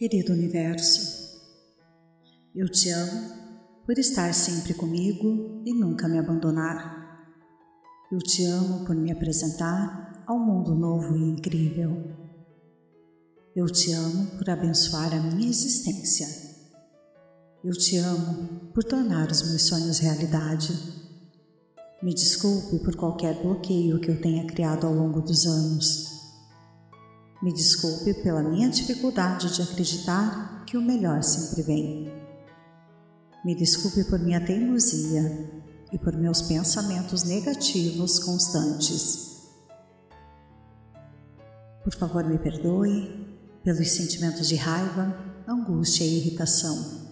Querido Universo, eu te amo por estar sempre comigo e nunca me abandonar. Eu te amo por me apresentar ao mundo novo e incrível. Eu te amo por abençoar a minha existência. Eu te amo por tornar os meus sonhos realidade. Me desculpe por qualquer bloqueio que eu tenha criado ao longo dos anos. Me desculpe pela minha dificuldade de acreditar que o melhor sempre vem. Me desculpe por minha teimosia e por meus pensamentos negativos constantes. Por favor, me perdoe pelos sentimentos de raiva, angústia e irritação.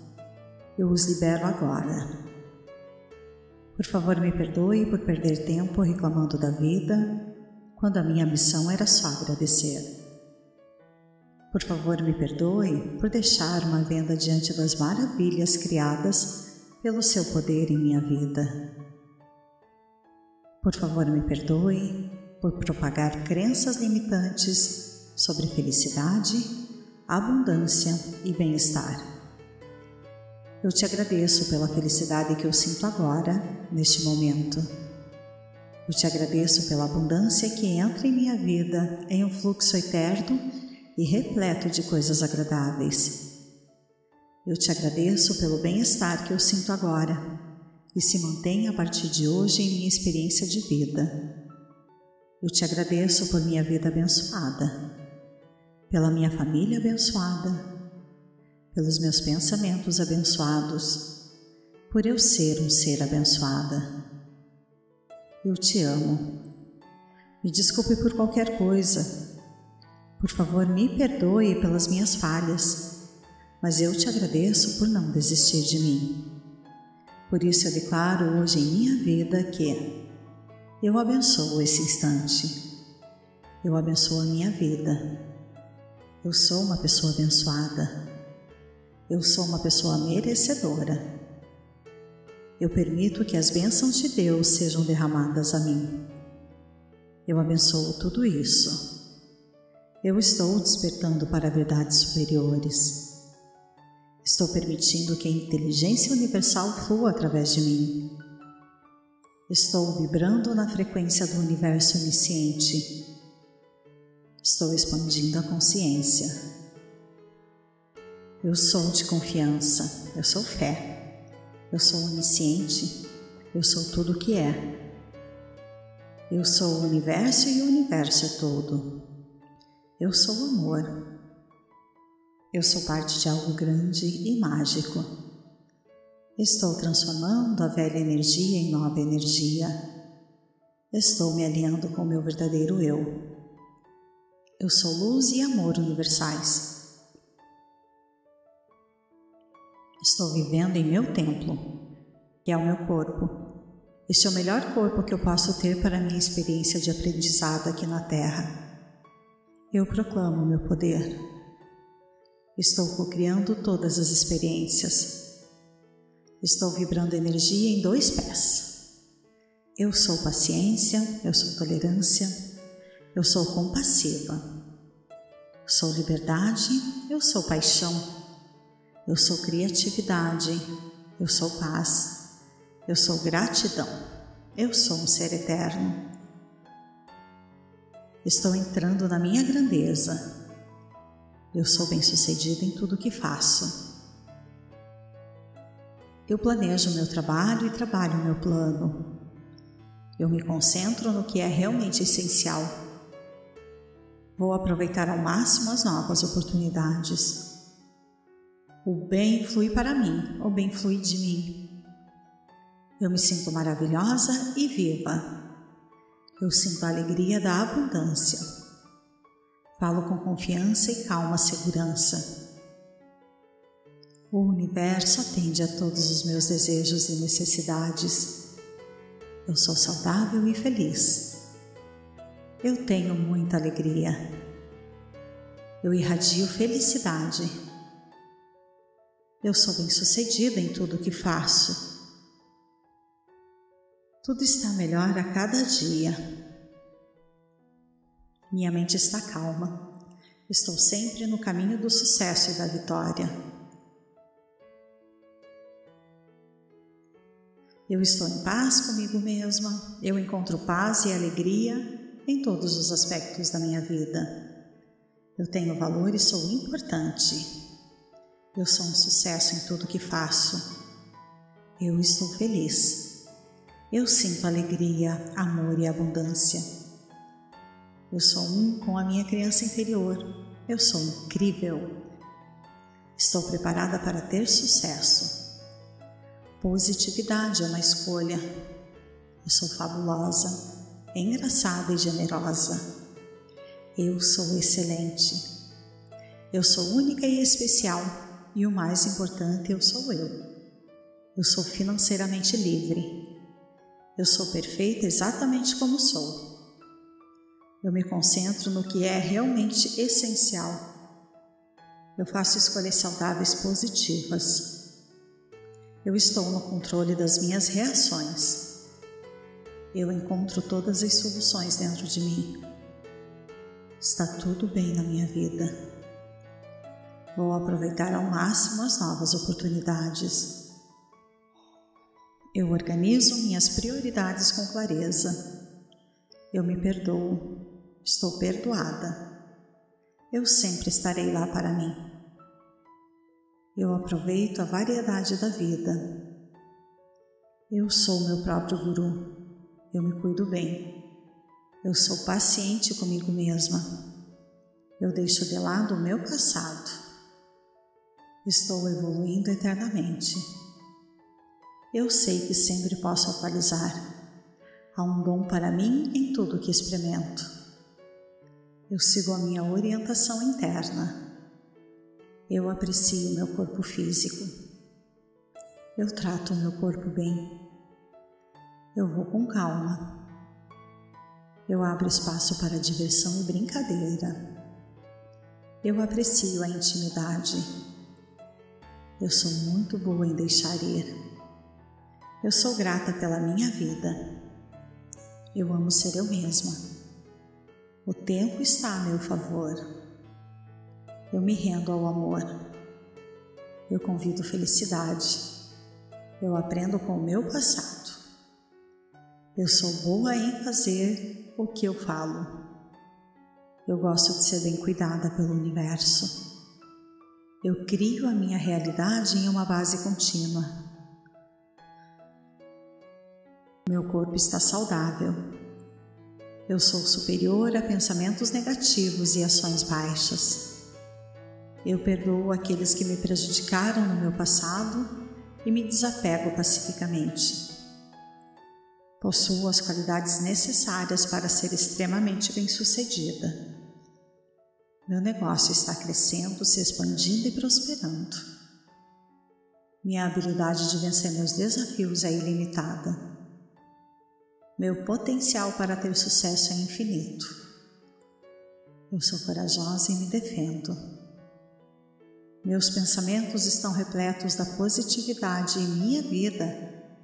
Eu os libero agora. Por favor, me perdoe por perder tempo reclamando da vida, quando a minha missão era só agradecer. Por favor, me perdoe por deixar uma venda diante das maravilhas criadas pelo seu poder em minha vida. Por favor, me perdoe por propagar crenças limitantes sobre felicidade, abundância e bem-estar. Eu te agradeço pela felicidade que eu sinto agora, neste momento. Eu te agradeço pela abundância que entra em minha vida em um fluxo eterno e repleto de coisas agradáveis. Eu te agradeço pelo bem-estar que eu sinto agora e se mantém a partir de hoje em minha experiência de vida. Eu te agradeço por minha vida abençoada, pela minha família abençoada, pelos meus pensamentos abençoados, por eu ser um ser abençoada. Eu te amo. Me desculpe por qualquer coisa por favor, me perdoe pelas minhas falhas, mas eu te agradeço por não desistir de mim. Por isso eu declaro hoje em minha vida que eu abençoo esse instante. Eu abençoo a minha vida. Eu sou uma pessoa abençoada. Eu sou uma pessoa merecedora. Eu permito que as bênçãos de Deus sejam derramadas a mim. Eu abençoo tudo isso eu estou despertando para verdades superiores. Estou permitindo que a inteligência universal flua através de mim. Estou vibrando na frequência do universo onisciente. Estou expandindo a consciência. Eu sou de confiança, eu sou fé, eu sou onisciente, eu sou tudo o que é. Eu sou o universo e o universo é todo. Eu sou amor. Eu sou parte de algo grande e mágico. Estou transformando a velha energia em nova energia. Estou me alinhando com o meu verdadeiro eu. Eu sou luz e amor universais. Estou vivendo em meu templo, que é o meu corpo. Este é o melhor corpo que eu posso ter para a minha experiência de aprendizado aqui na Terra. Eu proclamo meu poder. Estou cocriando todas as experiências. Estou vibrando energia em dois pés. Eu sou paciência, eu sou tolerância, eu sou compassiva. Sou liberdade, eu sou paixão. Eu sou criatividade, eu sou paz. Eu sou gratidão. Eu sou um ser eterno. Estou entrando na minha grandeza. Eu sou bem-sucedida em tudo que faço. Eu planejo o meu trabalho e trabalho o meu plano. Eu me concentro no que é realmente essencial. Vou aproveitar ao máximo as novas oportunidades. O bem flui para mim, o bem flui de mim. Eu me sinto maravilhosa e viva. Eu sinto a alegria da abundância. Falo com confiança e calma segurança. O universo atende a todos os meus desejos e necessidades. Eu sou saudável e feliz. Eu tenho muita alegria. Eu irradio felicidade. Eu sou bem-sucedida em tudo o que faço. Tudo está melhor a cada dia. Minha mente está calma. Estou sempre no caminho do sucesso e da vitória. Eu estou em paz comigo mesma, eu encontro paz e alegria em todos os aspectos da minha vida. Eu tenho valor e sou importante. Eu sou um sucesso em tudo que faço. Eu estou feliz. Eu sinto alegria, amor e abundância. Eu sou um com a minha criança interior. Eu sou incrível. Estou preparada para ter sucesso. Positividade é uma escolha. Eu sou fabulosa, engraçada e generosa. Eu sou excelente. Eu sou única e especial. E o mais importante, eu sou eu. Eu sou financeiramente livre. Eu sou perfeita exatamente como sou. Eu me concentro no que é realmente essencial. Eu faço escolhas saudáveis positivas. Eu estou no controle das minhas reações. Eu encontro todas as soluções dentro de mim. Está tudo bem na minha vida. Vou aproveitar ao máximo as novas oportunidades. Eu organizo minhas prioridades com clareza. Eu me perdoo. Estou perdoada. Eu sempre estarei lá para mim. Eu aproveito a variedade da vida. Eu sou meu próprio guru. Eu me cuido bem. Eu sou paciente comigo mesma. Eu deixo de lado o meu passado. Estou evoluindo eternamente. Eu sei que sempre posso atualizar. Há um dom para mim em tudo que experimento. Eu sigo a minha orientação interna. Eu aprecio meu corpo físico. Eu trato o meu corpo bem. Eu vou com calma. Eu abro espaço para diversão e brincadeira. Eu aprecio a intimidade. Eu sou muito boa em deixar ir. Eu sou grata pela minha vida. Eu amo ser eu mesma. O tempo está a meu favor. Eu me rendo ao amor. Eu convido felicidade. Eu aprendo com o meu passado. Eu sou boa em fazer o que eu falo. Eu gosto de ser bem cuidada pelo universo. Eu crio a minha realidade em uma base contínua. Meu corpo está saudável. Eu sou superior a pensamentos negativos e ações baixas. Eu perdoo aqueles que me prejudicaram no meu passado e me desapego pacificamente. Possuo as qualidades necessárias para ser extremamente bem-sucedida. Meu negócio está crescendo, se expandindo e prosperando. Minha habilidade de vencer meus desafios é ilimitada. Meu potencial para ter sucesso é infinito. Eu sou corajosa e me defendo. Meus pensamentos estão repletos da positividade e minha vida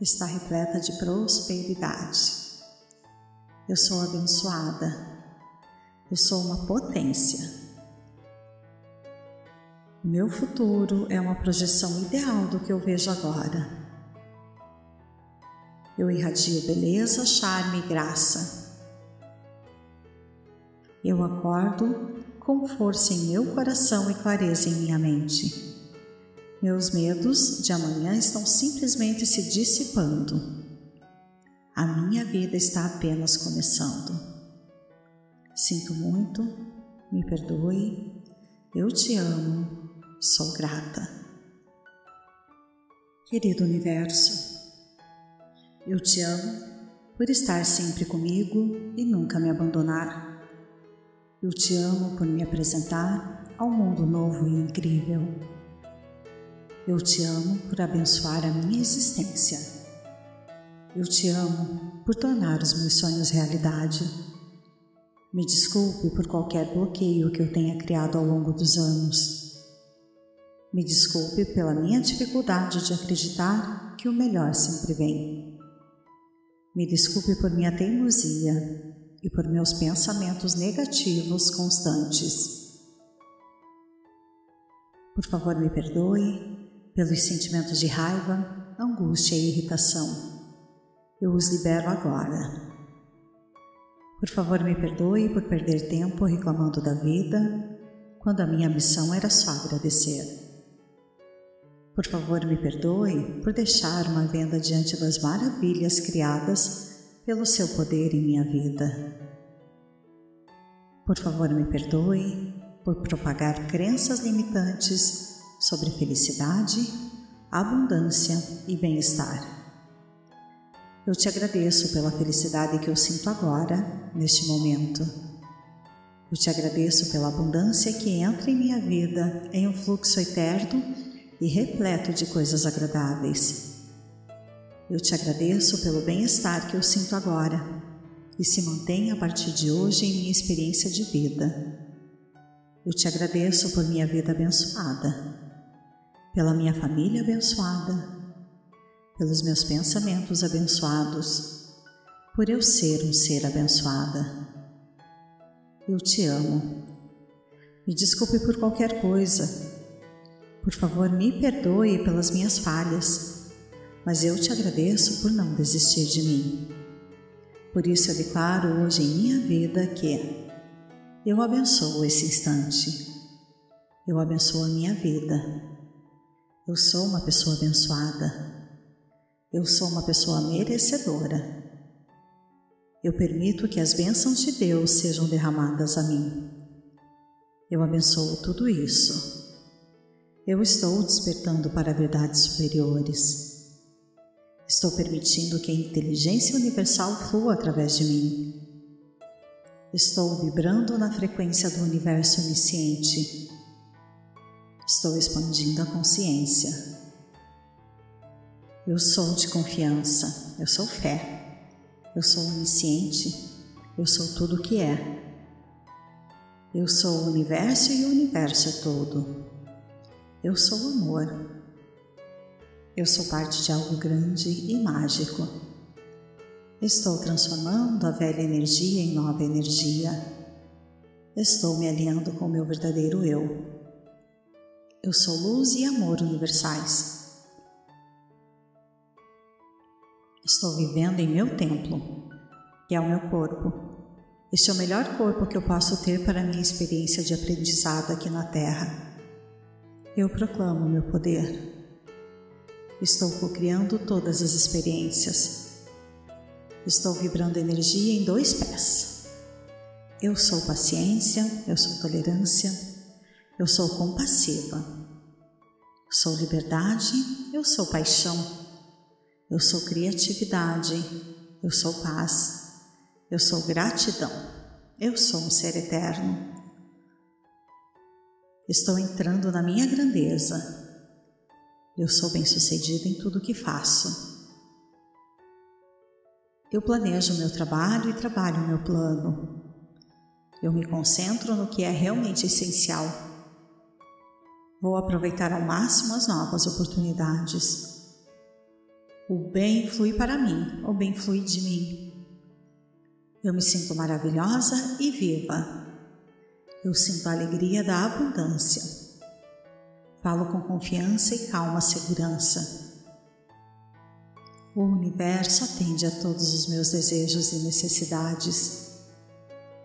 está repleta de prosperidade. Eu sou abençoada. Eu sou uma potência. Meu futuro é uma projeção ideal do que eu vejo agora. Eu irradio beleza, charme e graça. Eu acordo com força em meu coração e clareza em minha mente. Meus medos de amanhã estão simplesmente se dissipando. A minha vida está apenas começando. Sinto muito, me perdoe, eu te amo, sou grata. Querido Universo, eu te amo por estar sempre comigo e nunca me abandonar. Eu te amo por me apresentar ao mundo novo e incrível. Eu te amo por abençoar a minha existência. Eu te amo por tornar os meus sonhos realidade. Me desculpe por qualquer bloqueio que eu tenha criado ao longo dos anos. Me desculpe pela minha dificuldade de acreditar que o melhor sempre vem. Me desculpe por minha teimosia e por meus pensamentos negativos constantes. Por favor, me perdoe pelos sentimentos de raiva, angústia e irritação. Eu os libero agora. Por favor, me perdoe por perder tempo reclamando da vida, quando a minha missão era só agradecer. Por favor, me perdoe por deixar uma venda diante das maravilhas criadas pelo seu poder em minha vida. Por favor, me perdoe por propagar crenças limitantes sobre felicidade, abundância e bem-estar. Eu te agradeço pela felicidade que eu sinto agora, neste momento. Eu te agradeço pela abundância que entra em minha vida em um fluxo eterno e repleto de coisas agradáveis. Eu te agradeço pelo bem-estar que eu sinto agora e se mantém a partir de hoje em minha experiência de vida. Eu te agradeço por minha vida abençoada, pela minha família abençoada, pelos meus pensamentos abençoados, por eu ser um ser abençoada. Eu te amo. Me desculpe por qualquer coisa. Por favor, me perdoe pelas minhas falhas, mas eu te agradeço por não desistir de mim. Por isso eu declaro hoje em minha vida que eu abençoo esse instante. Eu abençoo a minha vida. Eu sou uma pessoa abençoada. Eu sou uma pessoa merecedora. Eu permito que as bênçãos de Deus sejam derramadas a mim. Eu abençoo tudo isso. Eu estou despertando para verdades superiores. Estou permitindo que a inteligência universal flua através de mim. Estou vibrando na frequência do universo onisciente. Estou expandindo a consciência. Eu sou de confiança, eu sou fé, eu sou onisciente, eu sou tudo o que é. Eu sou o universo e o universo é todo. Eu sou amor. Eu sou parte de algo grande e mágico. Estou transformando a velha energia em nova energia. Estou me alinhando com o meu verdadeiro eu. Eu sou luz e amor universais. Estou vivendo em meu templo, que é o meu corpo. Este é o melhor corpo que eu posso ter para a minha experiência de aprendizado aqui na Terra. Eu proclamo meu poder. Estou co-criando todas as experiências. Estou vibrando energia em dois pés. Eu sou paciência, eu sou tolerância, eu sou compassiva. Sou liberdade, eu sou paixão. Eu sou criatividade, eu sou paz, eu sou gratidão, eu sou um ser eterno. Estou entrando na minha grandeza. Eu sou bem-sucedido em tudo que faço. Eu planejo o meu trabalho e trabalho o meu plano. Eu me concentro no que é realmente essencial. Vou aproveitar ao máximo as novas oportunidades. O bem flui para mim, o bem flui de mim. Eu me sinto maravilhosa e viva. Eu sinto a alegria da abundância. Falo com confiança e calma segurança. O universo atende a todos os meus desejos e necessidades.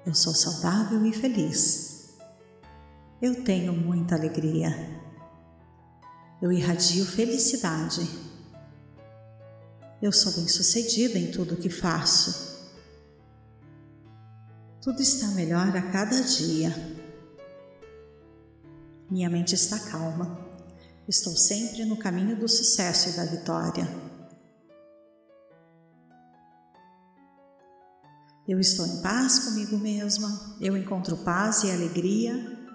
Eu sou saudável e feliz. Eu tenho muita alegria. Eu irradio felicidade eu sou bem-sucedida em tudo o que faço. Tudo está melhor a cada dia. Minha mente está calma. Estou sempre no caminho do sucesso e da vitória. Eu estou em paz comigo mesma. Eu encontro paz e alegria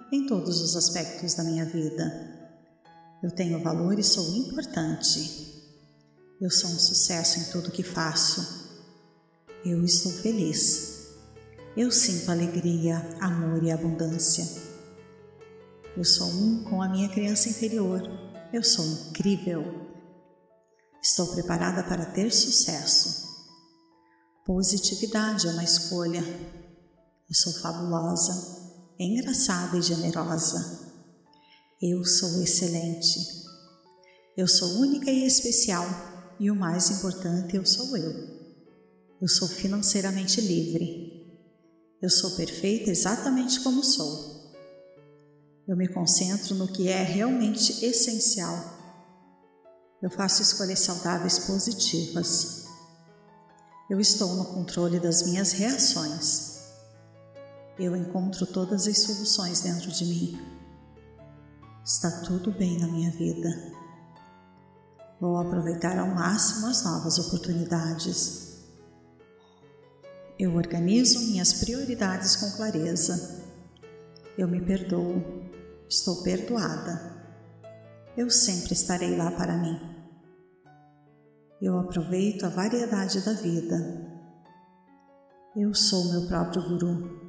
em todos os aspectos da minha vida. Eu tenho valor e sou importante. Eu sou um sucesso em tudo que faço. Eu estou feliz. Eu sinto alegria, amor e abundância. Eu sou um com a minha criança interior. Eu sou incrível. Estou preparada para ter sucesso. Positividade é uma escolha. Eu sou fabulosa, engraçada e generosa. Eu sou excelente. Eu sou única e especial, e o mais importante, eu sou eu. Eu sou financeiramente livre. Eu sou perfeita exatamente como sou. Eu me concentro no que é realmente essencial. Eu faço escolhas saudáveis positivas. Eu estou no controle das minhas reações. Eu encontro todas as soluções dentro de mim. Está tudo bem na minha vida. Vou aproveitar ao máximo as novas oportunidades. Eu organizo minhas prioridades com clareza. Eu me perdoo. Estou perdoada. Eu sempre estarei lá para mim. Eu aproveito a variedade da vida. Eu sou meu próprio guru.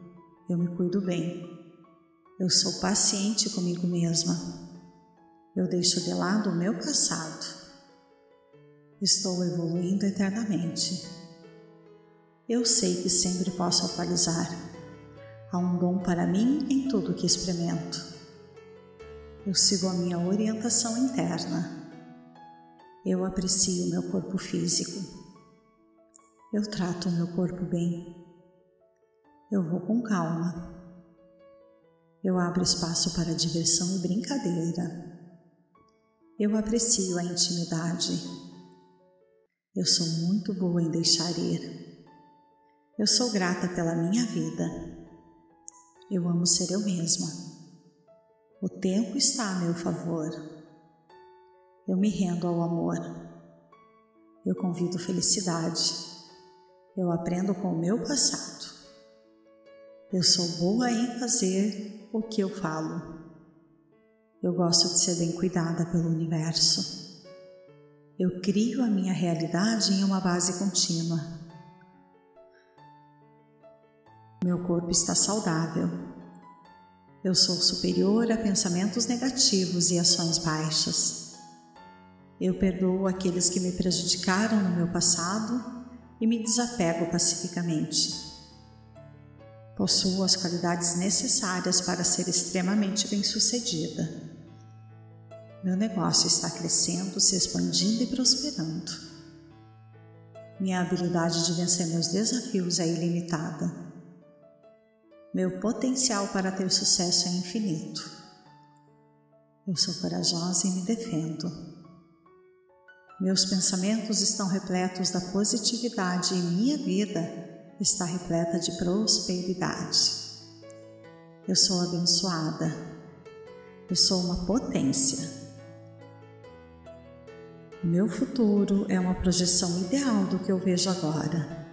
Eu me cuido bem. Eu sou paciente comigo mesma. Eu deixo de lado o meu passado. Estou evoluindo eternamente. Eu sei que sempre posso atualizar. Há um dom para mim em tudo que experimento. Eu sigo a minha orientação interna. Eu aprecio meu corpo físico. Eu trato o meu corpo bem. Eu vou com calma. Eu abro espaço para diversão e brincadeira. Eu aprecio a intimidade. Eu sou muito boa em deixar ir. Eu sou grata pela minha vida. Eu amo ser eu mesma. O tempo está a meu favor. Eu me rendo ao amor. Eu convido felicidade. Eu aprendo com o meu passado. Eu sou boa em fazer o que eu falo. Eu gosto de ser bem cuidada pelo universo. Eu crio a minha realidade em uma base contínua. Meu corpo está saudável. Eu sou superior a pensamentos negativos e ações baixas. Eu perdoo aqueles que me prejudicaram no meu passado e me desapego pacificamente. Possuo as qualidades necessárias para ser extremamente bem-sucedida. Meu negócio está crescendo, se expandindo e prosperando. Minha habilidade de vencer meus desafios é ilimitada. Meu potencial para ter sucesso é infinito. Eu sou corajosa e me defendo. Meus pensamentos estão repletos da positividade e minha vida está repleta de prosperidade. Eu sou abençoada. Eu sou uma potência. Meu futuro é uma projeção ideal do que eu vejo agora.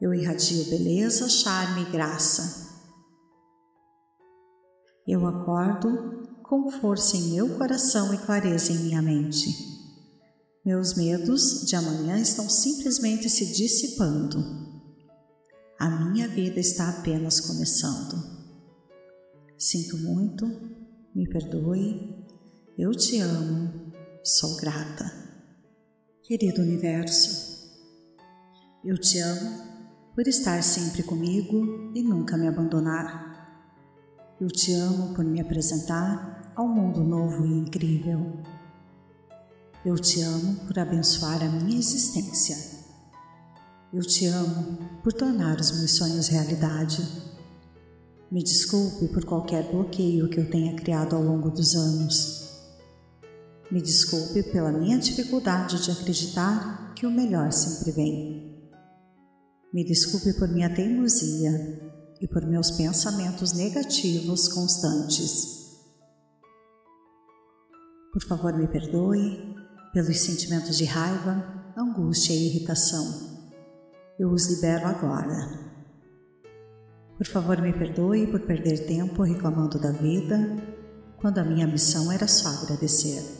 Eu irradio beleza, charme e graça. Eu acordo com força em meu coração e clareza em minha mente. Meus medos de amanhã estão simplesmente se dissipando. A minha vida está apenas começando. Sinto muito, me perdoe, eu te amo, sou grata. Querido universo, eu te amo por estar sempre comigo e nunca me abandonar. Eu te amo por me apresentar ao mundo novo e incrível. Eu te amo por abençoar a minha existência. Eu te amo por tornar os meus sonhos realidade. Me desculpe por qualquer bloqueio que eu tenha criado ao longo dos anos. Me desculpe pela minha dificuldade de acreditar que o melhor sempre vem. Me desculpe por minha teimosia e por meus pensamentos negativos constantes. Por favor, me perdoe pelos sentimentos de raiva, angústia e irritação. Eu os libero agora. Por favor, me perdoe por perder tempo reclamando da vida, quando a minha missão era só agradecer.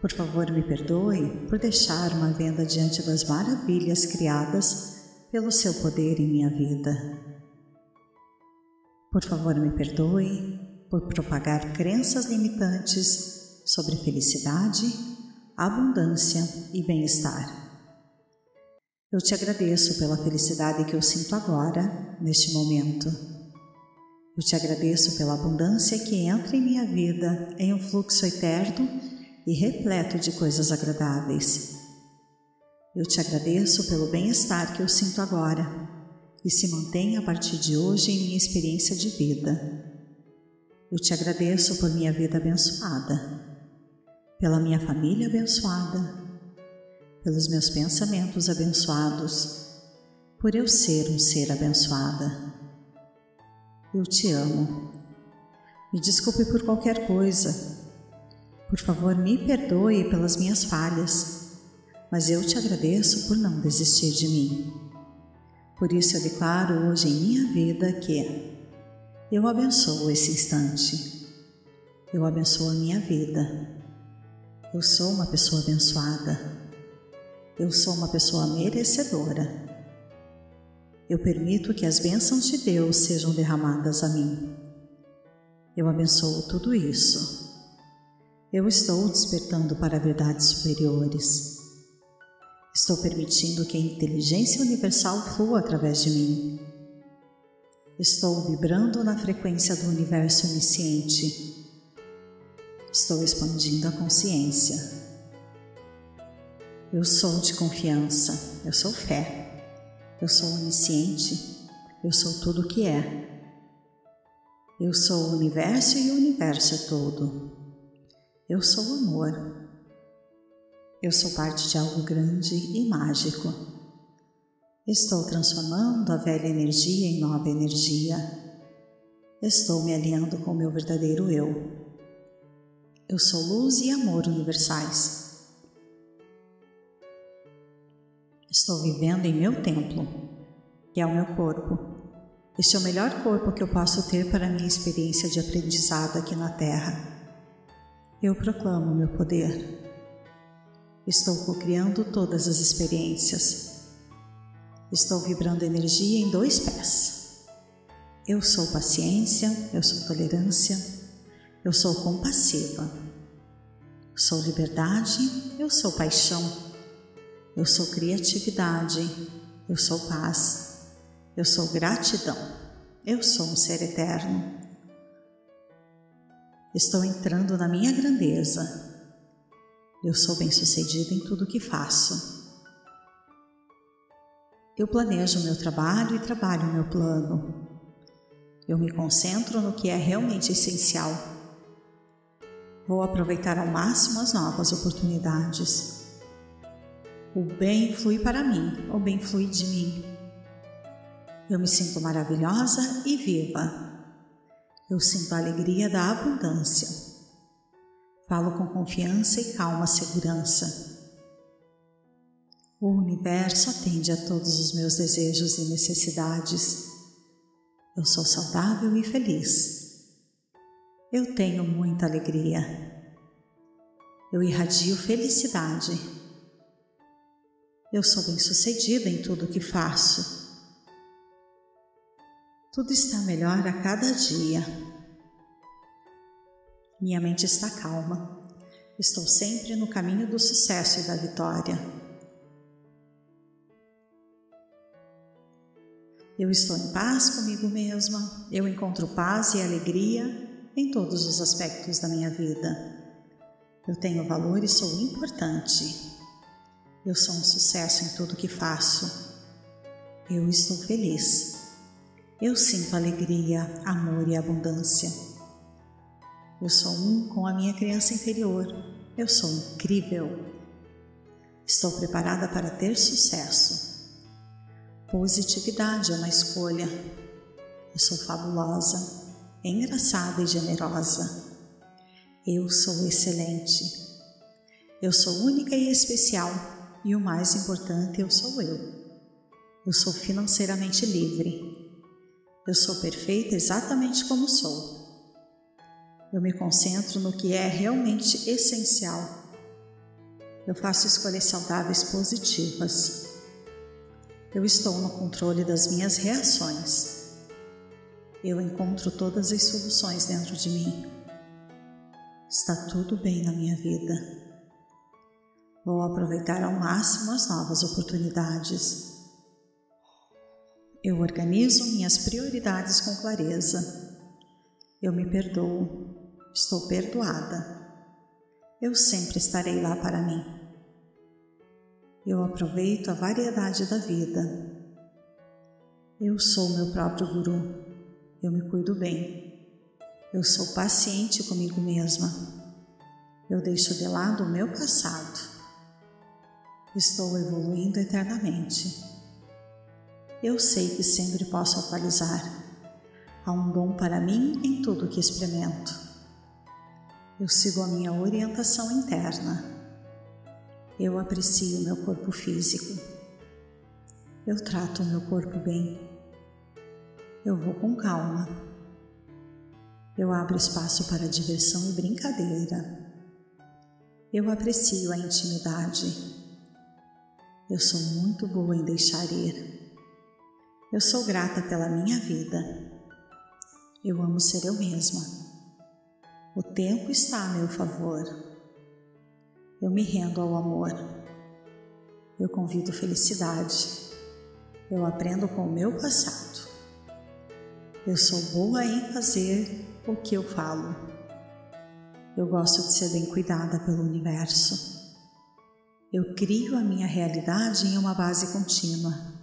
Por favor, me perdoe por deixar uma venda diante das maravilhas criadas pelo seu poder em minha vida. Por favor, me perdoe por propagar crenças limitantes sobre felicidade, abundância e bem-estar. Eu te agradeço pela felicidade que eu sinto agora, neste momento. Eu te agradeço pela abundância que entra em minha vida em um fluxo eterno e repleto de coisas agradáveis. Eu te agradeço pelo bem-estar que eu sinto agora e se mantém a partir de hoje em minha experiência de vida. Eu te agradeço por minha vida abençoada, pela minha família abençoada, pelos meus pensamentos abençoados, por eu ser um ser abençoada. Eu te amo. Me desculpe por qualquer coisa. Por favor, me perdoe pelas minhas falhas mas eu te agradeço por não desistir de mim. Por isso eu declaro hoje em minha vida que eu abençoo esse instante. Eu abençoo a minha vida. Eu sou uma pessoa abençoada. Eu sou uma pessoa merecedora. Eu permito que as bênçãos de Deus sejam derramadas a mim. Eu abençoo tudo isso. Eu estou despertando para verdades superiores. Estou permitindo que a inteligência universal flua através de mim. Estou vibrando na frequência do universo onisciente. Estou expandindo a consciência. Eu sou de confiança, eu sou fé, eu sou onisciente, eu sou tudo o que é. Eu sou o universo e o universo é todo. Eu sou amor, eu sou parte de algo grande e mágico. Estou transformando a velha energia em nova energia. Estou me alinhando com o meu verdadeiro eu. Eu sou luz e amor universais. Estou vivendo em meu templo, que é o meu corpo. Este é o melhor corpo que eu posso ter para a minha experiência de aprendizado aqui na Terra. Eu proclamo meu poder. Estou co-criando todas as experiências. Estou vibrando energia em dois pés. Eu sou paciência, eu sou tolerância, eu sou compassiva. Sou liberdade, eu sou paixão. Eu sou criatividade, eu sou paz. Eu sou gratidão. Eu sou um ser eterno. Estou entrando na minha grandeza, eu sou bem-sucedida em tudo que faço. Eu planejo o meu trabalho e trabalho o meu plano. Eu me concentro no que é realmente essencial. Vou aproveitar ao máximo as novas oportunidades. O bem flui para mim, o bem flui de mim. Eu me sinto maravilhosa e viva. Eu sinto a alegria da abundância. Falo com confiança e calma segurança. O universo atende a todos os meus desejos e necessidades. Eu sou saudável e feliz. Eu tenho muita alegria. Eu irradio felicidade. Eu sou bem-sucedida em tudo o que faço. Tudo está melhor a cada dia. Minha mente está calma. Estou sempre no caminho do sucesso e da vitória. Eu estou em paz comigo mesma, eu encontro paz e alegria em todos os aspectos da minha vida. Eu tenho valor e sou importante. Eu sou um sucesso em tudo que faço. Eu estou feliz. Eu sinto alegria, amor e abundância. Eu sou um com a minha criança interior. Eu sou incrível. Estou preparada para ter sucesso. Positividade é uma escolha. Eu sou fabulosa, engraçada e generosa. Eu sou excelente. Eu sou única e especial. E o mais importante, eu sou eu. Eu sou financeiramente livre. Eu sou perfeita exatamente como sou. Eu me concentro no que é realmente essencial. Eu faço escolhas saudáveis positivas. Eu estou no controle das minhas reações. Eu encontro todas as soluções dentro de mim. Está tudo bem na minha vida. Vou aproveitar ao máximo as novas oportunidades. Eu organizo minhas prioridades com clareza. Eu me perdoo. Estou perdoada. Eu sempre estarei lá para mim. Eu aproveito a variedade da vida. Eu sou meu próprio guru. Eu me cuido bem. Eu sou paciente comigo mesma. Eu deixo de lado o meu passado. Estou evoluindo eternamente. Eu sei que sempre posso atualizar. Há um dom para mim em tudo que experimento. Eu sigo a minha orientação interna. Eu aprecio meu corpo físico. Eu trato o meu corpo bem. Eu vou com calma. Eu abro espaço para diversão e brincadeira. Eu aprecio a intimidade. Eu sou muito boa em deixar ir. Eu sou grata pela minha vida. Eu amo ser eu mesma. O tempo está a meu favor. Eu me rendo ao amor. Eu convido felicidade. Eu aprendo com o meu passado. Eu sou boa em fazer o que eu falo. Eu gosto de ser bem cuidada pelo universo. Eu crio a minha realidade em uma base contínua.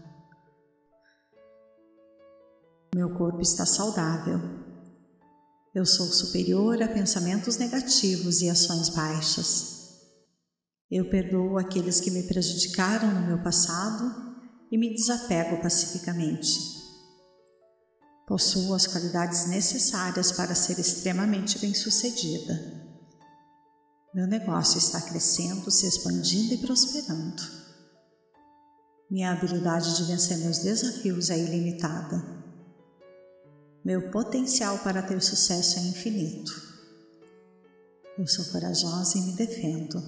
Meu corpo está saudável. Eu sou superior a pensamentos negativos e ações baixas. Eu perdoo aqueles que me prejudicaram no meu passado e me desapego pacificamente. Possuo as qualidades necessárias para ser extremamente bem-sucedida. Meu negócio está crescendo, se expandindo e prosperando. Minha habilidade de vencer meus desafios é ilimitada. Meu potencial para ter sucesso é infinito. Eu sou corajosa e me defendo.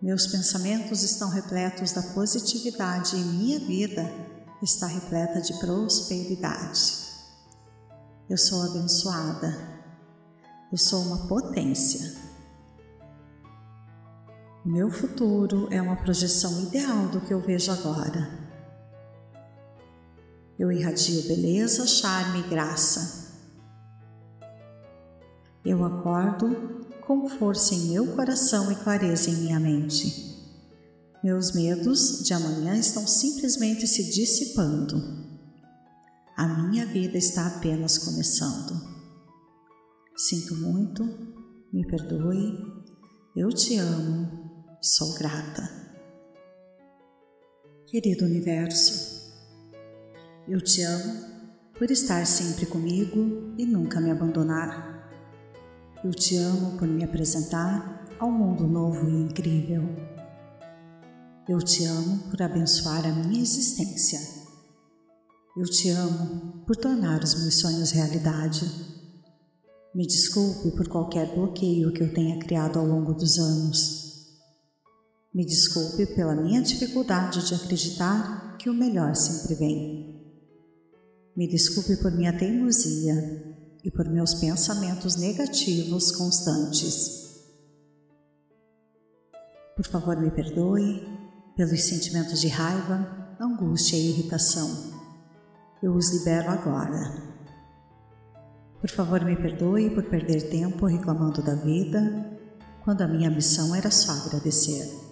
Meus pensamentos estão repletos da positividade e minha vida está repleta de prosperidade. Eu sou abençoada. Eu sou uma potência. Meu futuro é uma projeção ideal do que eu vejo agora. Eu irradio beleza, charme e graça. Eu acordo com força em meu coração e clareza em minha mente. Meus medos de amanhã estão simplesmente se dissipando. A minha vida está apenas começando. Sinto muito, me perdoe, eu te amo, sou grata. Querido Universo, eu te amo por estar sempre comigo e nunca me abandonar. Eu te amo por me apresentar ao mundo novo e incrível. Eu te amo por abençoar a minha existência. Eu te amo por tornar os meus sonhos realidade. Me desculpe por qualquer bloqueio que eu tenha criado ao longo dos anos. Me desculpe pela minha dificuldade de acreditar que o melhor sempre vem. Me desculpe por minha teimosia e por meus pensamentos negativos constantes. Por favor, me perdoe pelos sentimentos de raiva, angústia e irritação. Eu os libero agora. Por favor, me perdoe por perder tempo reclamando da vida, quando a minha missão era só agradecer.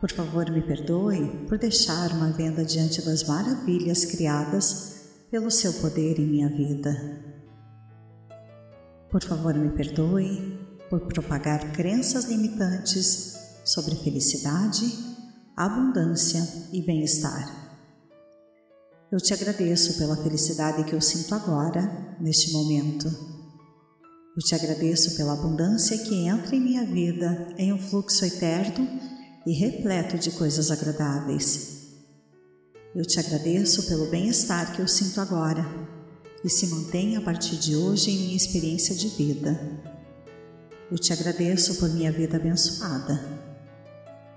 Por favor, me perdoe por deixar uma venda diante das maravilhas criadas pelo seu poder em minha vida. Por favor, me perdoe por propagar crenças limitantes sobre felicidade, abundância e bem-estar. Eu te agradeço pela felicidade que eu sinto agora, neste momento. Eu te agradeço pela abundância que entra em minha vida em um fluxo eterno e repleto de coisas agradáveis. Eu te agradeço pelo bem-estar que eu sinto agora e se mantém a partir de hoje em minha experiência de vida. Eu te agradeço por minha vida abençoada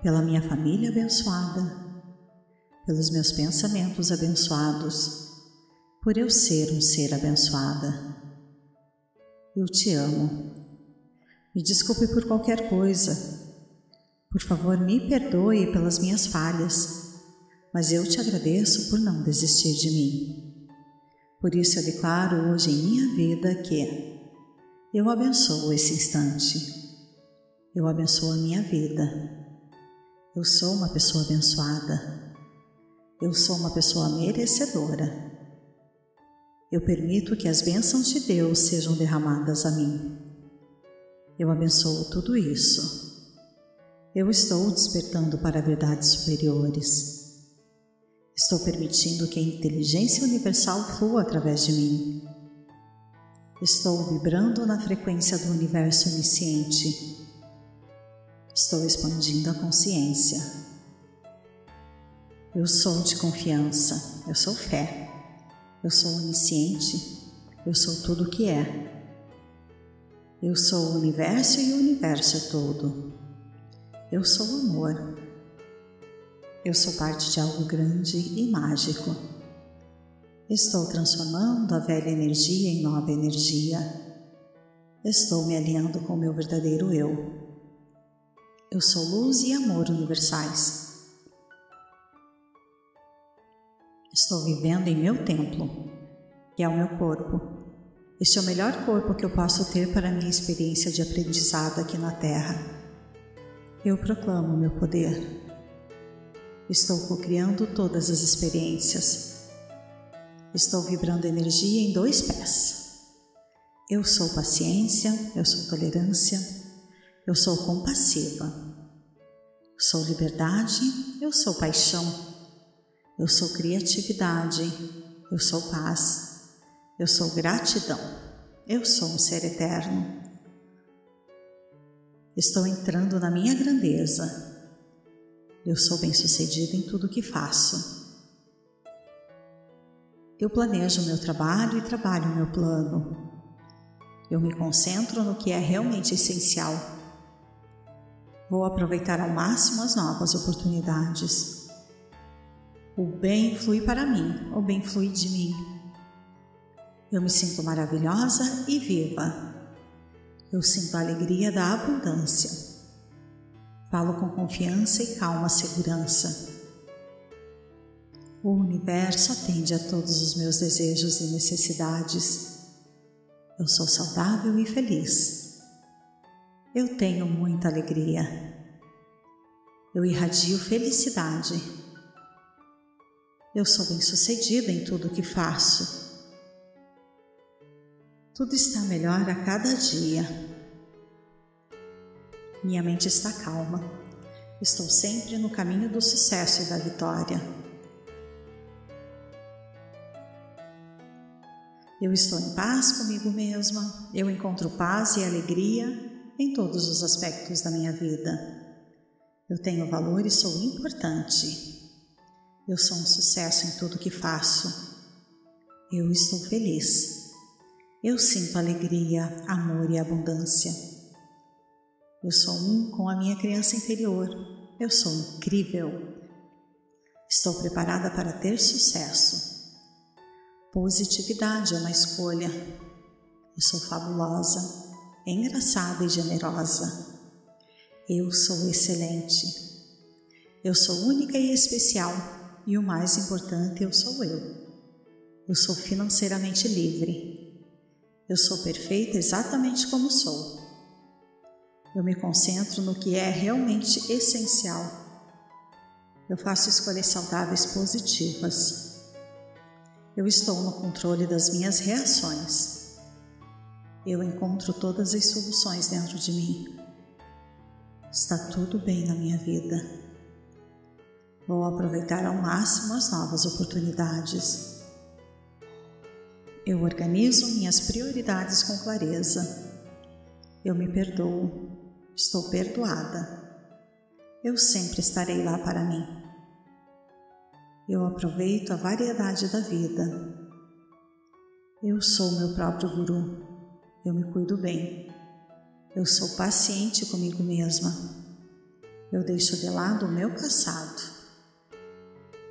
pela minha família abençoada, pelos meus pensamentos abençoados, por eu ser um ser abençoada. Eu te amo. Me desculpe por qualquer coisa. Por favor, me perdoe pelas minhas falhas, mas eu te agradeço por não desistir de mim. Por isso eu declaro hoje em minha vida que eu abençoo esse instante. Eu abençoo a minha vida. Eu sou uma pessoa abençoada. Eu sou uma pessoa merecedora. Eu permito que as bênçãos de Deus sejam derramadas a mim. Eu abençoo tudo isso. Eu estou despertando para verdades superiores. Estou permitindo que a inteligência universal flua através de mim. Estou vibrando na frequência do universo onisciente. Estou expandindo a consciência. Eu sou de confiança, eu sou fé, eu sou onisciente, eu sou tudo o que é. Eu sou o universo e o universo é todo. Eu sou amor. Eu sou parte de algo grande e mágico. Estou transformando a velha energia em nova energia. Estou me alinhando com o meu verdadeiro eu. Eu sou luz e amor universais. Estou vivendo em meu templo, que é o meu corpo. Este é o melhor corpo que eu posso ter para a minha experiência de aprendizado aqui na Terra. Eu proclamo meu poder. Estou co-criando todas as experiências. Estou vibrando energia em dois pés. Eu sou paciência, eu sou tolerância, eu sou compassiva. Sou liberdade, eu sou paixão. Eu sou criatividade, eu sou paz. Eu sou gratidão, eu sou um ser eterno. Estou entrando na minha grandeza, eu sou bem-sucedida em tudo que faço. Eu planejo o meu trabalho e trabalho o meu plano. Eu me concentro no que é realmente essencial. Vou aproveitar ao máximo as novas oportunidades. O bem flui para mim, o bem flui de mim. Eu me sinto maravilhosa e viva. Eu sinto a alegria da abundância. Falo com confiança e calma segurança. O universo atende a todos os meus desejos e necessidades. Eu sou saudável e feliz. Eu tenho muita alegria. Eu irradio felicidade. Eu sou bem-sucedida em tudo o que faço. Tudo está melhor a cada dia. Minha mente está calma. Estou sempre no caminho do sucesso e da vitória. Eu estou em paz comigo mesma. Eu encontro paz e alegria em todos os aspectos da minha vida. Eu tenho valor e sou importante. Eu sou um sucesso em tudo que faço. Eu estou feliz. Eu sinto alegria, amor e abundância. Eu sou um com a minha criança interior. Eu sou incrível. Estou preparada para ter sucesso. Positividade é uma escolha. Eu sou fabulosa, engraçada e generosa. Eu sou excelente. Eu sou única e especial. E o mais importante, eu sou eu. Eu sou financeiramente livre. Eu sou perfeita exatamente como sou. Eu me concentro no que é realmente essencial. Eu faço escolhas saudáveis positivas. Eu estou no controle das minhas reações. Eu encontro todas as soluções dentro de mim. Está tudo bem na minha vida. Vou aproveitar ao máximo as novas oportunidades. Eu organizo minhas prioridades com clareza. Eu me perdoo Estou perdoada. Eu sempre estarei lá para mim. Eu aproveito a variedade da vida. Eu sou meu próprio guru. Eu me cuido bem. Eu sou paciente comigo mesma. Eu deixo de lado o meu passado.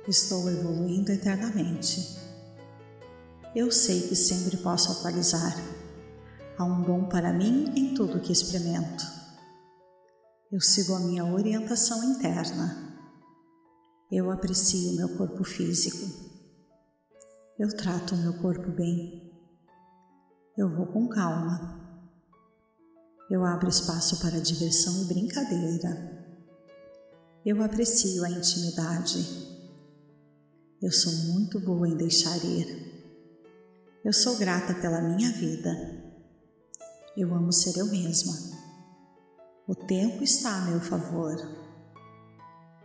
Estou evoluindo eternamente. Eu sei que sempre posso atualizar. Há um dom para mim em tudo que experimento. Eu sigo a minha orientação interna. Eu aprecio meu corpo físico. Eu trato o meu corpo bem. Eu vou com calma. Eu abro espaço para diversão e brincadeira. Eu aprecio a intimidade. Eu sou muito boa em deixar ir. Eu sou grata pela minha vida. Eu amo ser eu mesma. O tempo está a meu favor.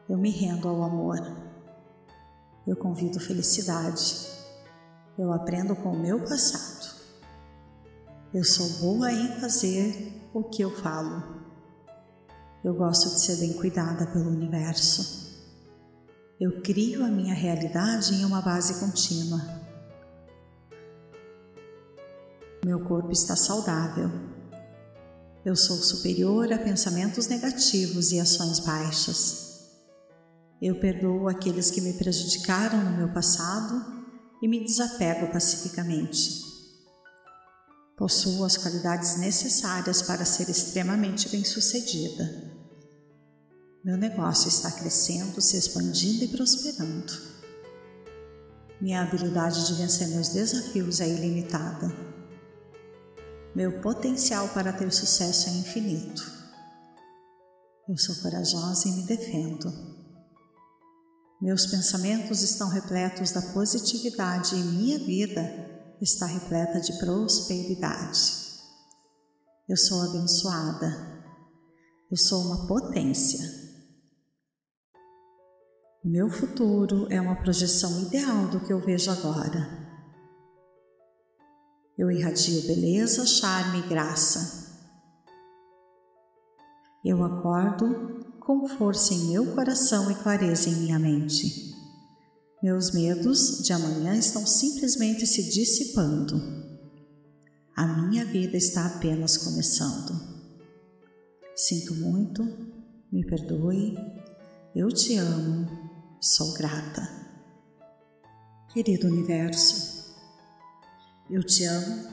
Eu me rendo ao amor. Eu convido felicidade. Eu aprendo com o meu passado. Eu sou boa em fazer o que eu falo. Eu gosto de ser bem cuidada pelo universo. Eu crio a minha realidade em uma base contínua. Meu corpo está saudável. Eu sou superior a pensamentos negativos e ações baixas. Eu perdoo aqueles que me prejudicaram no meu passado e me desapego pacificamente. Possuo as qualidades necessárias para ser extremamente bem-sucedida. Meu negócio está crescendo, se expandindo e prosperando. Minha habilidade de vencer meus desafios é ilimitada. Meu potencial para ter sucesso é infinito. Eu sou corajosa e me defendo. Meus pensamentos estão repletos da positividade e minha vida está repleta de prosperidade. Eu sou abençoada. Eu sou uma potência. Meu futuro é uma projeção ideal do que eu vejo agora. Eu irradio beleza, charme e graça. Eu acordo com força em meu coração e clareza em minha mente. Meus medos de amanhã estão simplesmente se dissipando. A minha vida está apenas começando. Sinto muito, me perdoe, eu te amo, sou grata. Querido Universo, eu te amo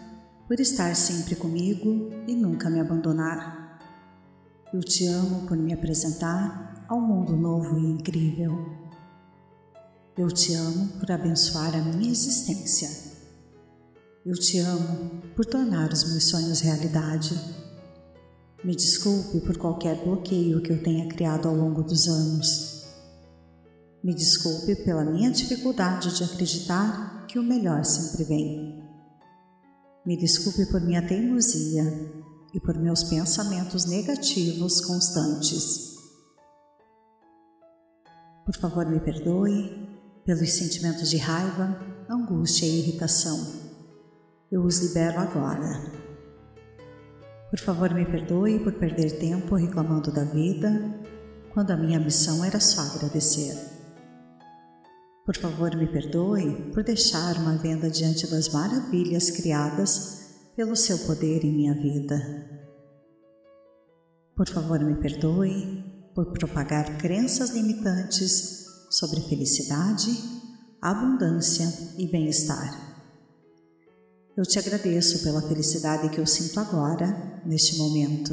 por estar sempre comigo e nunca me abandonar. Eu te amo por me apresentar ao mundo novo e incrível. Eu te amo por abençoar a minha existência. Eu te amo por tornar os meus sonhos realidade. Me desculpe por qualquer bloqueio que eu tenha criado ao longo dos anos. Me desculpe pela minha dificuldade de acreditar que o melhor sempre vem. Me desculpe por minha teimosia e por meus pensamentos negativos constantes. Por favor, me perdoe pelos sentimentos de raiva, angústia e irritação. Eu os libero agora. Por favor, me perdoe por perder tempo reclamando da vida, quando a minha missão era só agradecer. Por favor, me perdoe por deixar uma venda diante das maravilhas criadas pelo seu poder em minha vida. Por favor, me perdoe por propagar crenças limitantes sobre felicidade, abundância e bem-estar. Eu te agradeço pela felicidade que eu sinto agora, neste momento.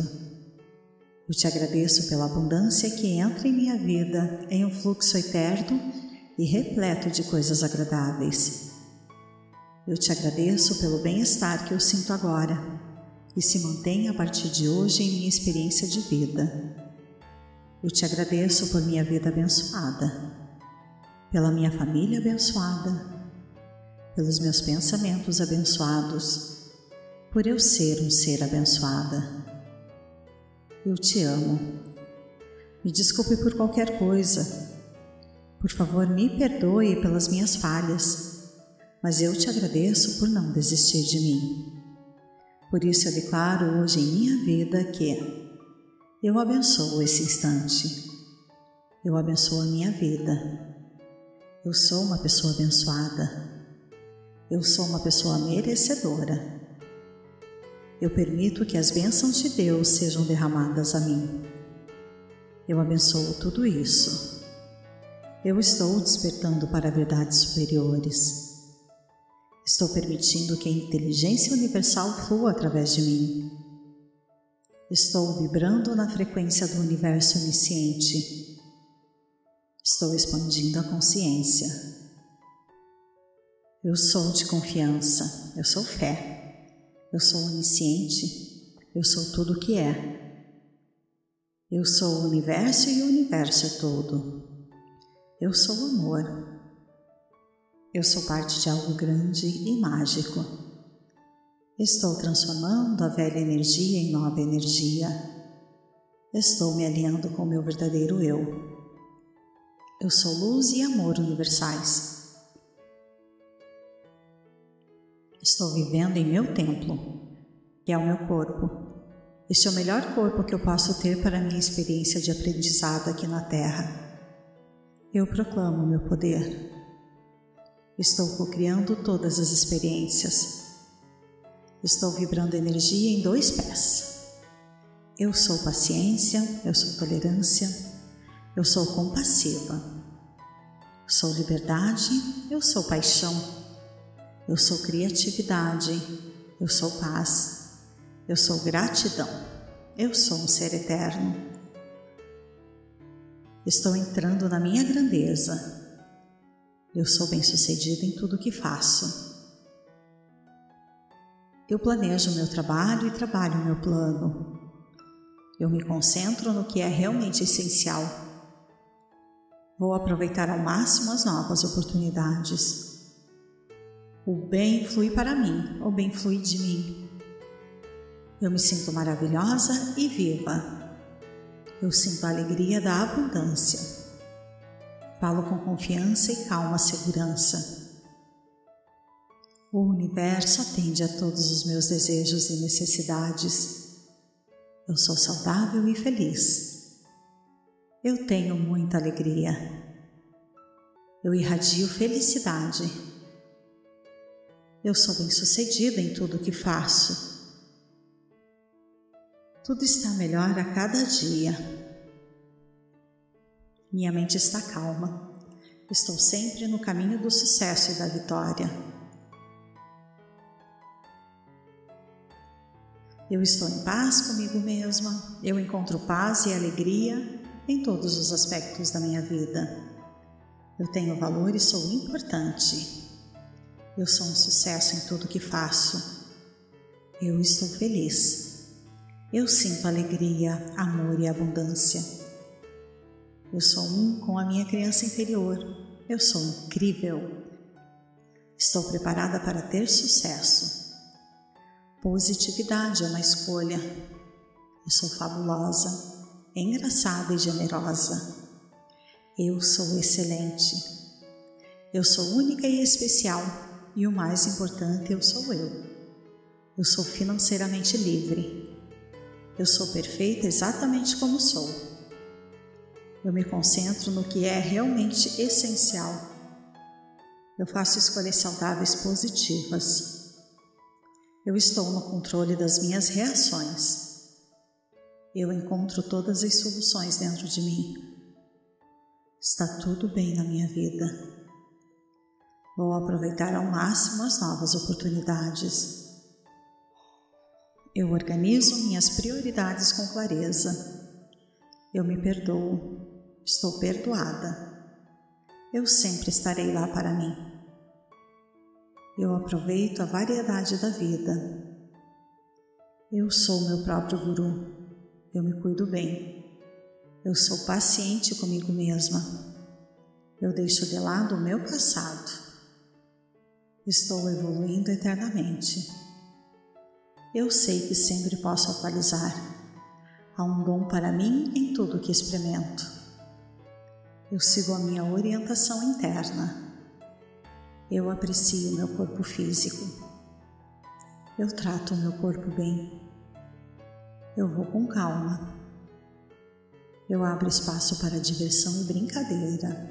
Eu te agradeço pela abundância que entra em minha vida em um fluxo eterno e repleto de coisas agradáveis. Eu te agradeço pelo bem-estar que eu sinto agora e se mantém a partir de hoje em minha experiência de vida. Eu te agradeço por minha vida abençoada, pela minha família abençoada, pelos meus pensamentos abençoados, por eu ser um ser abençoada. Eu te amo. Me desculpe por qualquer coisa. Por favor, me perdoe pelas minhas falhas mas eu te agradeço por não desistir de mim. Por isso eu declaro hoje em minha vida que eu abençoo esse instante. Eu abençoo a minha vida. Eu sou uma pessoa abençoada. Eu sou uma pessoa merecedora. Eu permito que as bênçãos de Deus sejam derramadas a mim. Eu abençoo tudo isso. Eu estou despertando para verdades superiores. Estou permitindo que a inteligência universal flua através de mim. Estou vibrando na frequência do universo onisciente. Estou expandindo a consciência. Eu sou de confiança, eu sou fé, eu sou onisciente, eu sou tudo o que é. Eu sou o universo e o universo é todo. Eu sou amor. Eu sou parte de algo grande e mágico. Estou transformando a velha energia em nova energia. Estou me alinhando com o meu verdadeiro eu. Eu sou luz e amor universais. Estou vivendo em meu templo, que é o meu corpo. Este é o melhor corpo que eu posso ter para a minha experiência de aprendizado aqui na Terra. Eu proclamo meu poder. Estou co-criando todas as experiências. Estou vibrando energia em dois pés. Eu sou paciência, eu sou tolerância, eu sou compassiva. Sou liberdade, eu sou paixão. Eu sou criatividade, eu sou paz, eu sou gratidão, eu sou um ser eterno. Estou entrando na minha grandeza. Eu sou bem-sucedido em tudo que faço. Eu planejo o meu trabalho e trabalho o meu plano. Eu me concentro no que é realmente essencial. Vou aproveitar ao máximo as novas oportunidades. O bem flui para mim, o bem flui de mim. Eu me sinto maravilhosa e viva. Eu sinto a alegria da abundância. Falo com confiança e calma segurança. O universo atende a todos os meus desejos e necessidades. Eu sou saudável e feliz. Eu tenho muita alegria. Eu irradio felicidade eu sou bem-sucedida em tudo que faço. Tudo está melhor a cada dia. Minha mente está calma. Estou sempre no caminho do sucesso e da vitória. Eu estou em paz comigo mesma. Eu encontro paz e alegria em todos os aspectos da minha vida. Eu tenho valor e sou importante. Eu sou um sucesso em tudo que faço. Eu estou feliz. Eu sinto alegria, amor e abundância. Eu sou um com a minha criança interior. Eu sou incrível. Estou preparada para ter sucesso. Positividade é uma escolha. Eu sou fabulosa, engraçada e generosa. Eu sou excelente. Eu sou única e especial e o mais importante, eu sou eu. Eu sou financeiramente livre. Eu sou perfeita exatamente como sou. Eu me concentro no que é realmente essencial. Eu faço escolhas saudáveis positivas. Eu estou no controle das minhas reações. Eu encontro todas as soluções dentro de mim. Está tudo bem na minha vida. Vou aproveitar ao máximo as novas oportunidades. Eu organizo minhas prioridades com clareza. Eu me perdoo. Estou perdoada. Eu sempre estarei lá para mim. Eu aproveito a variedade da vida. Eu sou meu próprio guru. Eu me cuido bem. Eu sou paciente comigo mesma. Eu deixo de lado o meu passado. Estou evoluindo eternamente. Eu sei que sempre posso atualizar. Há um dom para mim em tudo que experimento. Eu sigo a minha orientação interna. Eu aprecio meu corpo físico. Eu trato o meu corpo bem. Eu vou com calma. Eu abro espaço para diversão e brincadeira.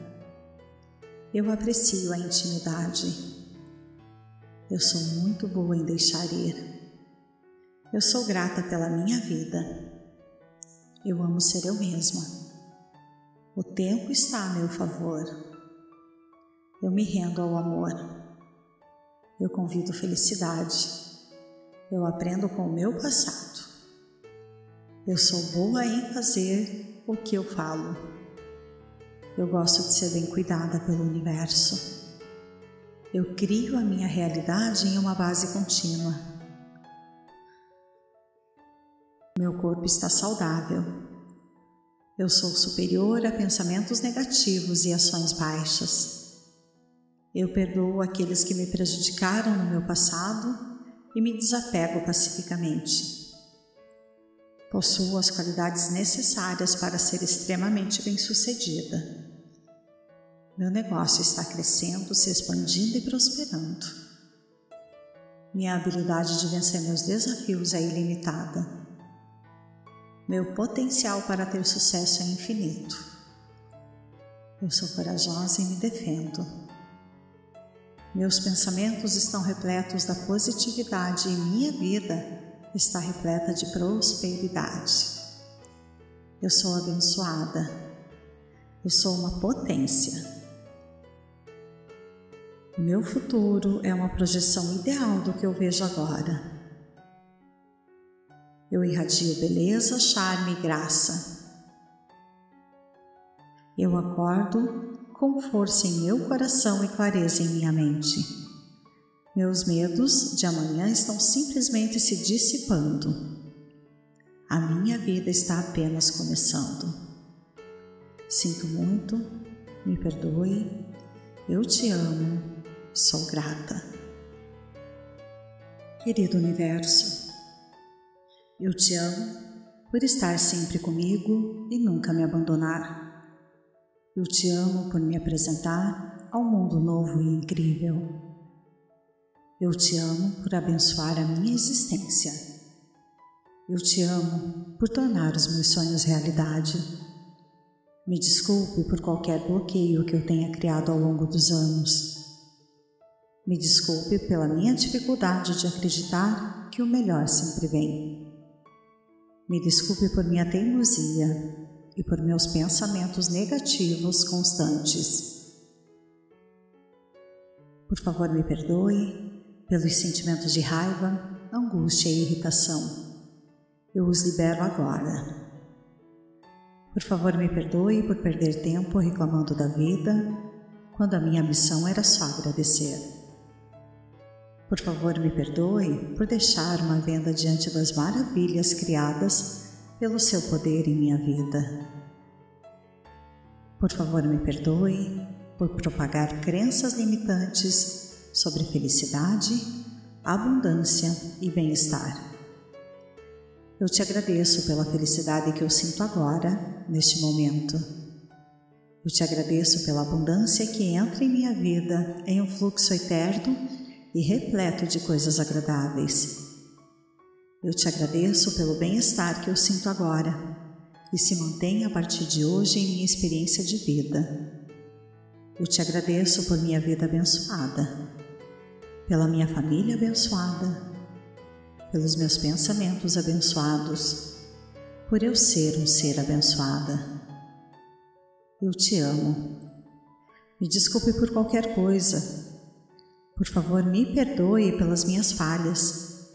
Eu aprecio a intimidade. Eu sou muito boa em deixar ir. Eu sou grata pela minha vida. Eu amo ser eu mesma. O tempo está a meu favor. Eu me rendo ao amor. Eu convido felicidade. Eu aprendo com o meu passado. Eu sou boa em fazer o que eu falo. Eu gosto de ser bem cuidada pelo universo. Eu crio a minha realidade em uma base contínua. Meu corpo está saudável. Eu sou superior a pensamentos negativos e ações baixas. Eu perdoo aqueles que me prejudicaram no meu passado e me desapego pacificamente. Possuo as qualidades necessárias para ser extremamente bem-sucedida. Meu negócio está crescendo, se expandindo e prosperando. Minha habilidade de vencer meus desafios é ilimitada. Meu potencial para ter sucesso é infinito. Eu sou corajosa e me defendo. Meus pensamentos estão repletos da positividade e minha vida está repleta de prosperidade. Eu sou abençoada. Eu sou uma potência. O meu futuro é uma projeção ideal do que eu vejo agora. Eu irradio beleza, charme e graça. Eu acordo com força em meu coração e clareza em minha mente. Meus medos de amanhã estão simplesmente se dissipando. A minha vida está apenas começando. Sinto muito, me perdoe, eu te amo, sou grata. Querido Universo, eu te amo por estar sempre comigo e nunca me abandonar. Eu te amo por me apresentar ao mundo novo e incrível. Eu te amo por abençoar a minha existência. Eu te amo por tornar os meus sonhos realidade. Me desculpe por qualquer bloqueio que eu tenha criado ao longo dos anos. Me desculpe pela minha dificuldade de acreditar que o melhor sempre vem. Me desculpe por minha teimosia e por meus pensamentos negativos constantes. Por favor, me perdoe pelos sentimentos de raiva, angústia e irritação. Eu os libero agora. Por favor, me perdoe por perder tempo reclamando da vida, quando a minha missão era só agradecer. Por favor, me perdoe por deixar uma venda diante das maravilhas criadas pelo seu poder em minha vida. Por favor, me perdoe por propagar crenças limitantes sobre felicidade, abundância e bem-estar. Eu te agradeço pela felicidade que eu sinto agora, neste momento. Eu te agradeço pela abundância que entra em minha vida em um fluxo eterno e repleto de coisas agradáveis. Eu te agradeço pelo bem-estar que eu sinto agora e se mantém a partir de hoje em minha experiência de vida. Eu te agradeço por minha vida abençoada pela minha família abençoada, pelos meus pensamentos abençoados, por eu ser um ser abençoada. Eu te amo. Me desculpe por qualquer coisa. Por favor, me perdoe pelas minhas falhas,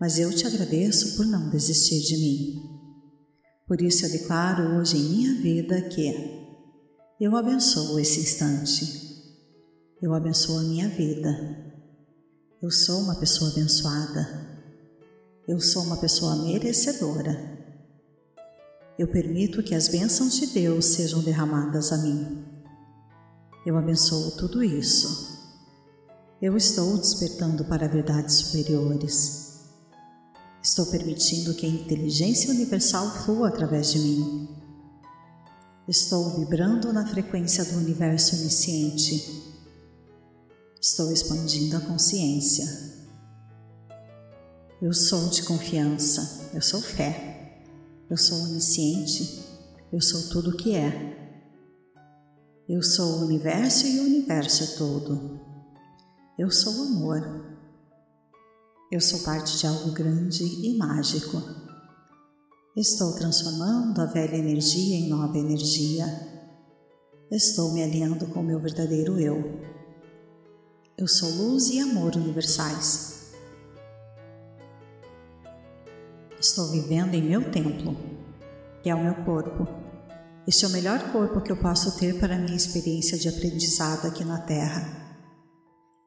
mas eu te agradeço por não desistir de mim. Por isso eu declaro hoje em minha vida que eu abençoo esse instante. Eu abençoo a minha vida. Eu sou uma pessoa abençoada. Eu sou uma pessoa merecedora. Eu permito que as bênçãos de Deus sejam derramadas a mim. Eu abençoo tudo isso. Eu estou despertando para verdades superiores. Estou permitindo que a inteligência universal flua através de mim. Estou vibrando na frequência do universo onisciente Estou expandindo a consciência. Eu sou de confiança, eu sou fé, eu sou onisciente, eu sou tudo o que é. Eu sou o universo e o universo é todo. Eu sou amor. Eu sou parte de algo grande e mágico. Estou transformando a velha energia em nova energia. Estou me alinhando com o meu verdadeiro eu. Eu sou luz e amor universais. Estou vivendo em meu templo, que é o meu corpo. Este é o melhor corpo que eu posso ter para a minha experiência de aprendizado aqui na Terra.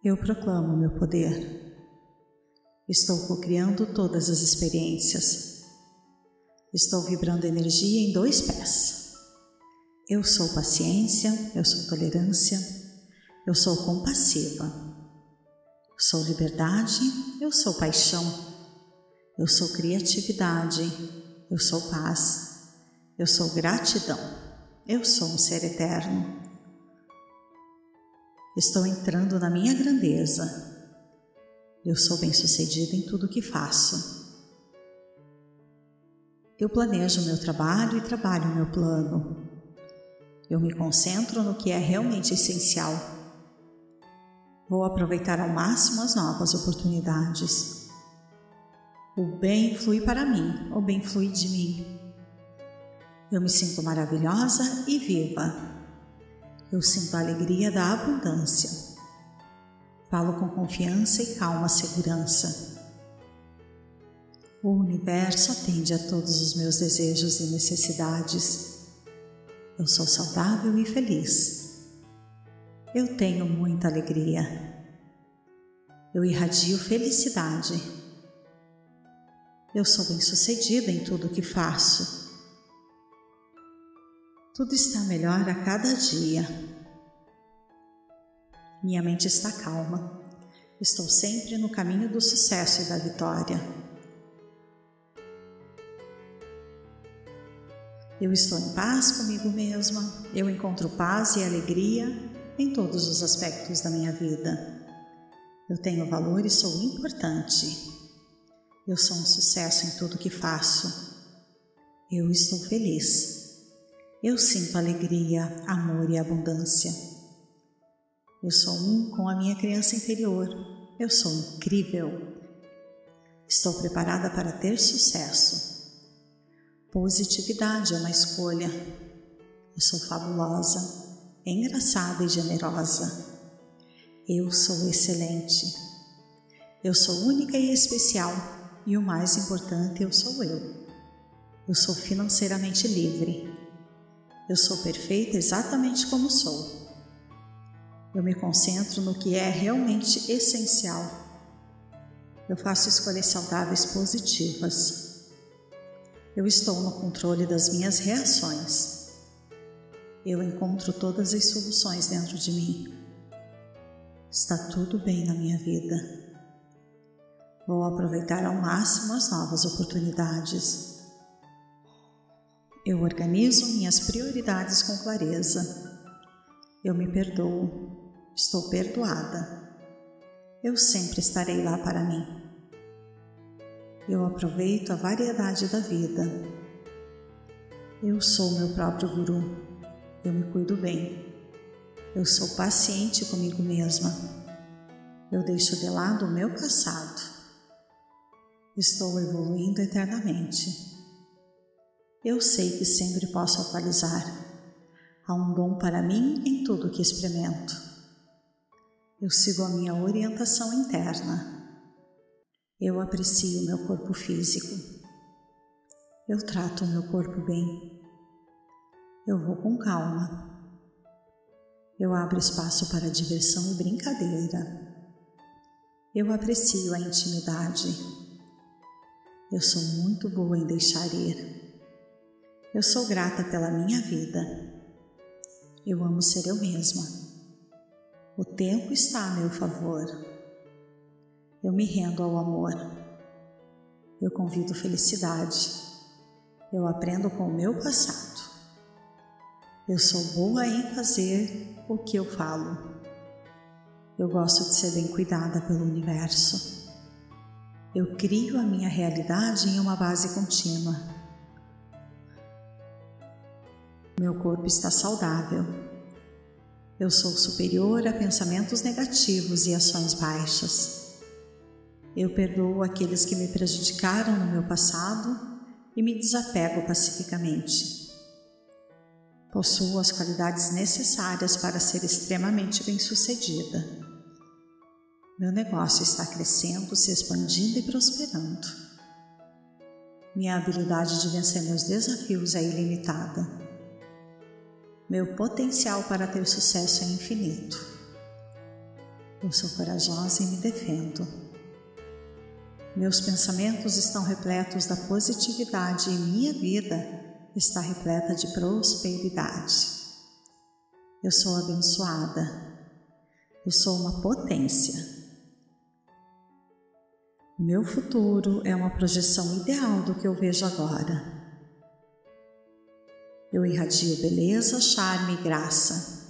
Eu proclamo meu poder. Estou co-criando todas as experiências. Estou vibrando energia em dois pés. Eu sou paciência, eu sou tolerância, eu sou compassiva. Sou liberdade, eu sou paixão. Eu sou criatividade, eu sou paz. Eu sou gratidão. Eu sou um ser eterno. Estou entrando na minha grandeza. Eu sou bem-sucedida em tudo o que faço. Eu planejo o meu trabalho e trabalho o meu plano. Eu me concentro no que é realmente essencial. Vou aproveitar ao máximo as novas oportunidades. O bem flui para mim, o bem flui de mim. Eu me sinto maravilhosa e viva. Eu sinto a alegria da abundância. Falo com confiança e calma segurança. O universo atende a todos os meus desejos e necessidades. Eu sou saudável e feliz. Eu tenho muita alegria. Eu irradio felicidade. Eu sou bem-sucedida em tudo o que faço. Tudo está melhor a cada dia. Minha mente está calma. Estou sempre no caminho do sucesso e da vitória. Eu estou em paz comigo mesma. Eu encontro paz e alegria em todos os aspectos da minha vida. Eu tenho valor e sou importante. Eu sou um sucesso em tudo que faço. Eu estou feliz. Eu sinto alegria, amor e abundância. Eu sou um com a minha criança interior. Eu sou incrível. Estou preparada para ter sucesso. Positividade é uma escolha. Eu sou fabulosa, engraçada e generosa. Eu sou excelente. Eu sou única e especial. E o mais importante, eu sou eu. Eu sou financeiramente livre. Eu sou perfeita exatamente como sou. Eu me concentro no que é realmente essencial. Eu faço escolhas saudáveis positivas. Eu estou no controle das minhas reações. Eu encontro todas as soluções dentro de mim. Está tudo bem na minha vida. Vou aproveitar ao máximo as novas oportunidades. Eu organizo minhas prioridades com clareza. Eu me perdoo. Estou perdoada. Eu sempre estarei lá para mim. Eu aproveito a variedade da vida. Eu sou meu próprio guru. Eu me cuido bem. Eu sou paciente comigo mesma. Eu deixo de lado o meu passado. Estou evoluindo eternamente. Eu sei que sempre posso atualizar. Há um dom para mim em tudo que experimento. Eu sigo a minha orientação interna. Eu aprecio meu corpo físico. Eu trato o meu corpo bem. Eu vou com calma. Eu abro espaço para diversão e brincadeira. Eu aprecio a intimidade. Eu sou muito boa em deixar ir. Eu sou grata pela minha vida. Eu amo ser eu mesma. O tempo está a meu favor. Eu me rendo ao amor. Eu convido felicidade. Eu aprendo com o meu passado. Eu sou boa em fazer o que eu falo. Eu gosto de ser bem cuidada pelo universo. Eu crio a minha realidade em uma base contínua. Meu corpo está saudável. Eu sou superior a pensamentos negativos e ações baixas. Eu perdoo aqueles que me prejudicaram no meu passado e me desapego pacificamente. Possuo as qualidades necessárias para ser extremamente bem-sucedida. Meu negócio está crescendo, se expandindo e prosperando. Minha habilidade de vencer meus desafios é ilimitada. Meu potencial para ter sucesso é infinito. Eu sou corajosa e me defendo. Meus pensamentos estão repletos da positividade e minha vida está repleta de prosperidade. Eu sou abençoada. Eu sou uma potência. Meu futuro é uma projeção ideal do que eu vejo agora. Eu irradio beleza, charme e graça.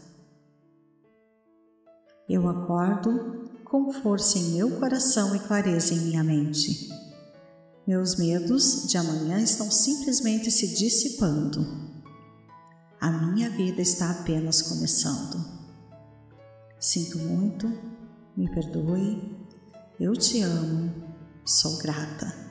Eu acordo com força em meu coração e clareza em minha mente. Meus medos de amanhã estão simplesmente se dissipando. A minha vida está apenas começando. Sinto muito, me perdoe, eu te amo, sou grata.